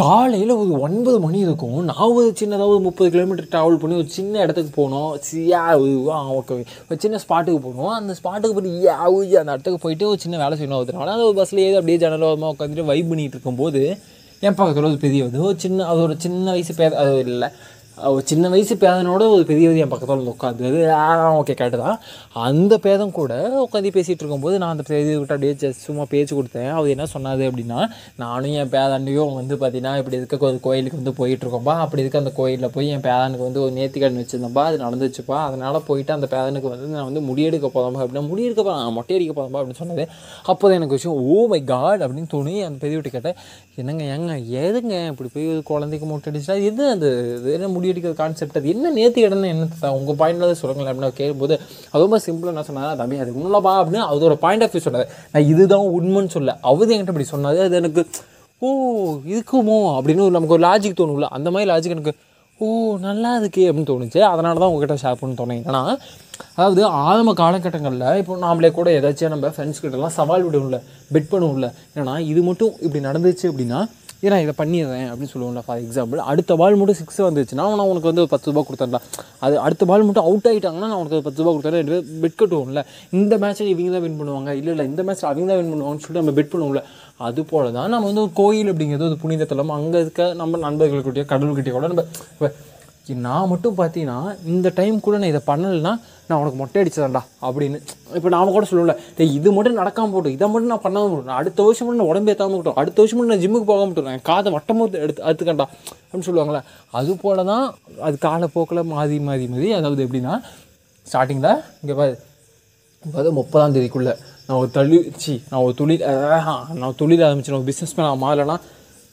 காலையில் ஒரு ஒன்பது மணி இருக்கும். நான் ஒரு சின்னதாக ஒரு முப்பது கிலோமீட்டர் ட்ராவல் பண்ணி ஒரு சின்ன இடத்துக்கு போனோம். See ya okay. ஒரு சின்ன ஸ்பாட்டுக்கு போனோம். அந்த ஸ்பாட்டுக்கு போய் யா ஊய் அந்த இடத்துக்கு போயிட்டு ஒரு சின்ன வேலை செய்யணும். ஒருத்தனால அந்த பஸ்ஸில் ஏது அப்படியே ஜனலோகமாக உட்காந்துட்டு வைப் பண்ணிகிட்டு இருக்கும்போது என் பக்கத்தில் ஒரு பெரியவது ஒரு சின்ன அது ஒரு சின்ன வயசு பேர் அது இல்லை. ஒரு சின்ன வயசு பேதனோட ஒரு பெரியவர் என் பக்கத்தில் வந்து உட்காந்து ஓகே கரெக்டு தான். அந்த பேதம் கூட உட்காந்து பேசிகிட்டு இருக்கும்போது நான் அந்த பெரியவர்கிட்ட அப்படியே ஜஸ்ட் சும்மா பேச்சு கொடுத்தேன். அவர் என்ன சொன்னாது அப்படின்னா நானும் என் பேதாண்டியும் வந்து பார்த்தீங்கன்னா இப்படி இருக்க ஒரு கோயிலுக்கு வந்து போயிட்டுருக்கோம்ப்பா அப்படி இருக்க அந்த கோயிலில் போய் என் பேதானுக்கு வந்து ஒரு நேர்த்திக்கடன் வச்சுருந்தேன்ப்பா அது நடந்துச்சுப்பா. அதனால் போயிட்டு அந்த பேதனுக்கு வந்து நான் வந்து முடியெடுக்க போதாம்பா அப்படின்னா முடியெடுக்க போகிறேன் மொட்டை அடிக்க போதாம்பா அப்படின்னு சொன்னது. அப்போ தான் எனக்கு விஷயம் ஓ மை காட் அப்படின்னு தோணி அந்த பெரியவிட்ட கேட்டேன். என்னங்க ஏங்க எதுங்க இப்படி போய் ஒரு குழந்தைக்கு மொட்டை அடிச்சா எது அந்த என்ன முடியும் அடிக்கிற கான்செப்ட் அது என்ன நேர்த்தி இடம்னு என்ன உங்கள் பாயிண்ட்ல சொல்லுங்களேன் அப்படின்னு கேட்கும்போது அது ரொம்ப சிம்பிளாக நான் சொன்னா தம்பி அது உண்மைப்பா அப்படின்னு அதோட பாயிண்ட் ஆஃப் வியூ சொன்னது நான் இதுதான் உண்மைன்னு சொல்ல அவர் என்கிட்ட இப்படி சொன்னது அது எனக்கு ஓ இருக்குமோ? அப்படின்னு ஒரு நமக்கு ஒரு லாஜிக் தோணும்ல. அந்த மாதிரி லாஜிக் எனக்கு ஓ நல்லா இருக்கே அப்படின்னு தோணுச்சு. அதனால தான் உங்ககிட்ட ஷேர் பண்ண தோணும் ஏன்னா அதாவது ஆரம்ப காலகட்டங்களில் இப்போ நாமளே கூட ஏதாச்சும் நம்ம ஃப்ரெண்ட்ஸ் கிட்டலாம் சவால் விடுவோம்ல பெட் பண்ணுவோம்ல. ஏன்னா இது மட்டும் இப்படி நடந்துச்சு அப்படின்னா ஏன்னா இதை பண்ணிடுறேன் அப்படின்னு சொல்லுவோம்ல ஃபார் எக்ஸாம்பிள் அடுத்த பால் மட்டும் சிக்ஸ் வந்துச்சுன்னா நான் உனக்கு வந்து ஒரு பத்து ரூபா கொடுத்தேன்ல அது அடுத்த பால் மட்டும் அவுட் ஆகிட்டாங்கன்னா நான் உனக்கு ஒரு பத்து ரூபா கொடுத்தேன் ரெண்டு பேர் பெட் கட்டுவோம்ல. இந்த மேட்ச்சில் இவங்க தான் வின் பண்ணுவாங்க? இல்லை இல்லை இந்த மேட்ச்சில் அவங்க தான் வின் பண்ணுவாங்கன்னு சொல்லிட்டு நம்ம பெட் பண்ணுவோம்ல. அது போல தான் நம்ம வந்து ஒரு கோயில் அப்படிங்கிறது ஒரு புனிதத்தலம் அங்கே இருக்க நம்ம நண்பர்கள்கிட்டயோ கடவுள்கிட்டயோ கூட நம்ம இப்போ நான் மட்டும் பார்த்தீங்கன்னா இந்த டைம் கூட நான் இதை பண்ணலைன்னா நான் உனக்கு மொட்டை அடிச்சதான்டா அப்படின்னு. இப்போ நாம கூட சொல்லல இது மட்டும் நடக்காமல் போட்டும் இதை மட்டும் நான் பண்ணாமல் போட்டோம் அடுத்த வருஷம் மட்டும் நான் உடம்பு ஏற்றாமல் போட்டோம் அடுத்த வருஷம் மட்டும் நான் ஜிம்முக்கு போகாமல் போட்டோம் என் காதை வட்டமாக எடுத்து எடுத்துக்கண்டா அப்படின்னு சொல்லுவாங்களே அது போல தான் அது காலப்போக்கில் மாறி மாறி மாறி அதாவது எப்படின்னா ஸ்டார்டிங்கில் இங்கே பாரு இப்போ முப்பதாம் தேதிக்குள்ளே நான் ஒரு தள்ளி சி நான் ஒரு தொழில் நான் தொழில் ஆரம்பிச்சு நான் பிஸ்னஸ் மேன் மாறலைன்னா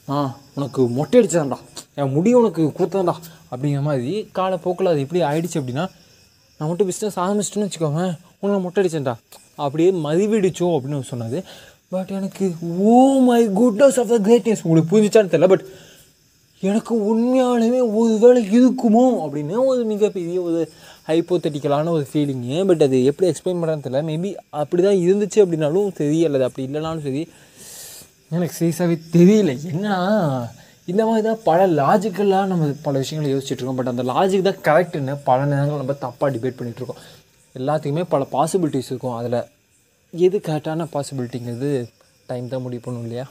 ஆ உனக்கு மொட்டை அடிச்சதான்டா என் முடி உனக்கு கொடுத்ததான்டா அப்படிங்கிற மாதிரி காலப்போக்கில் அது எப்படி ஆயிடுச்சு அப்படின்னா நான் மட்டும் பிஸ்னஸ் ஆரம்பிச்சிட்டேன்னு வச்சுக்கோங்க உன்னை மொட்டை அடிச்சேன்டா அப்படியே மதிவிடிச்சோம் அப்படின்னு சொன்னது பட் எனக்கு ஓ my goodness of the greatness உங்களுக்கு புரிஞ்சிச்சான்னு தெரியல பட் எனக்கு உண்மையாலுமே ஒரு வேளை இருக்குமோ அப்படின்னு ஒரு மிகப்பெரிய ஒரு ஹைப்போத்தட்டிக்கலான ஒரு ஃபீலிங்கு பட் அது எப்படி எக்ஸ்பிளைன் பண்ணுறதுன்னு தெரியல. மேபி அப்படி தான் இருந்துச்சு அப்படின்னாலும் சரி அல்லது அப்படி இல்லைனாலும் சரி எனக்கு சீரியஸாகவே தெரியல. என்னன்னா இந்த மாதிரி தான் பல லாஜிக்கலாக நம்ம பல விஷயங்களை யோசிச்சுட்டு இருக்கோம். பட் அந்த லாஜிக் தான் கரெக்டுன்னு பல நேரங்கள் நம்ம தப்பாக டிபேட் பண்ணிகிட்டு இருக்கோம். எல்லாத்துக்குமே பல பாசிபிலிட்டிஸ் இருக்கும். அதில் எது கரெக்டான பாசிபிலிட்டிங்கிறது டைம் தான் முடிவு பண்ணும் இல்லையா?